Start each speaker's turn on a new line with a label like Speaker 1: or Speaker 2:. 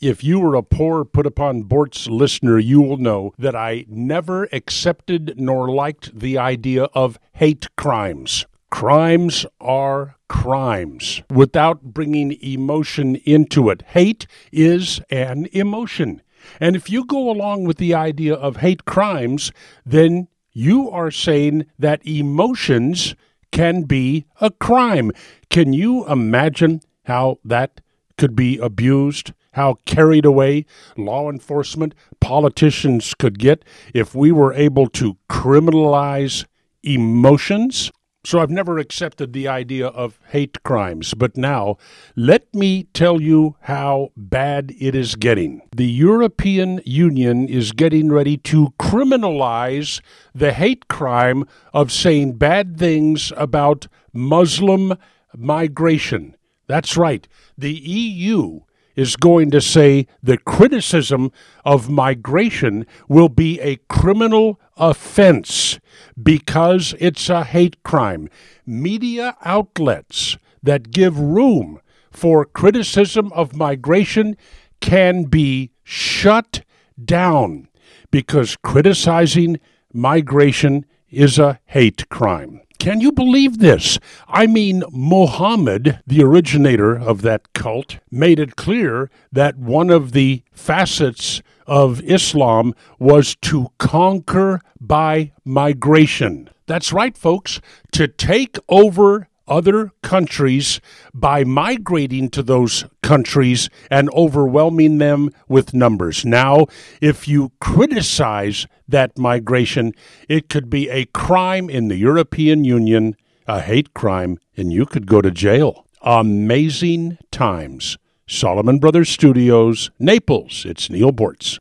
Speaker 1: If you were a poor put upon Boortz listener, you will know that I never accepted nor liked the idea of hate crimes. Crimes are crimes without bringing emotion into it. Hate is an emotion. And if you go along with the idea of hate crimes, then you are saying that emotions can be a crime. Can you imagine how that could be abused? How carried away law enforcement, politicians could get if we were able to criminalize emotions? So I've never accepted the idea of hate crimes. But now, let me tell you how bad it is getting. The European Union is getting ready to criminalize the hate crime of saying bad things about Muslim migration. That's right. The EU is going to say the criticism of migration will be a criminal offense because it's a hate crime. Media outlets that give room for criticism of migration can be shut down because criticizing migration is a hate crime. Can you believe this? I mean, Mohammed, the originator of that cult, made it clear that one of the facets of Islam was to conquer by migration. That's right, folks, to take over other countries by migrating to those countries and overwhelming them with numbers. Now, if you criticize that migration, it could be a crime in the European Union, a hate crime, and you could go to jail. Amazing times. Solomon Brothers Studios, Naples. It's Neal Boortz.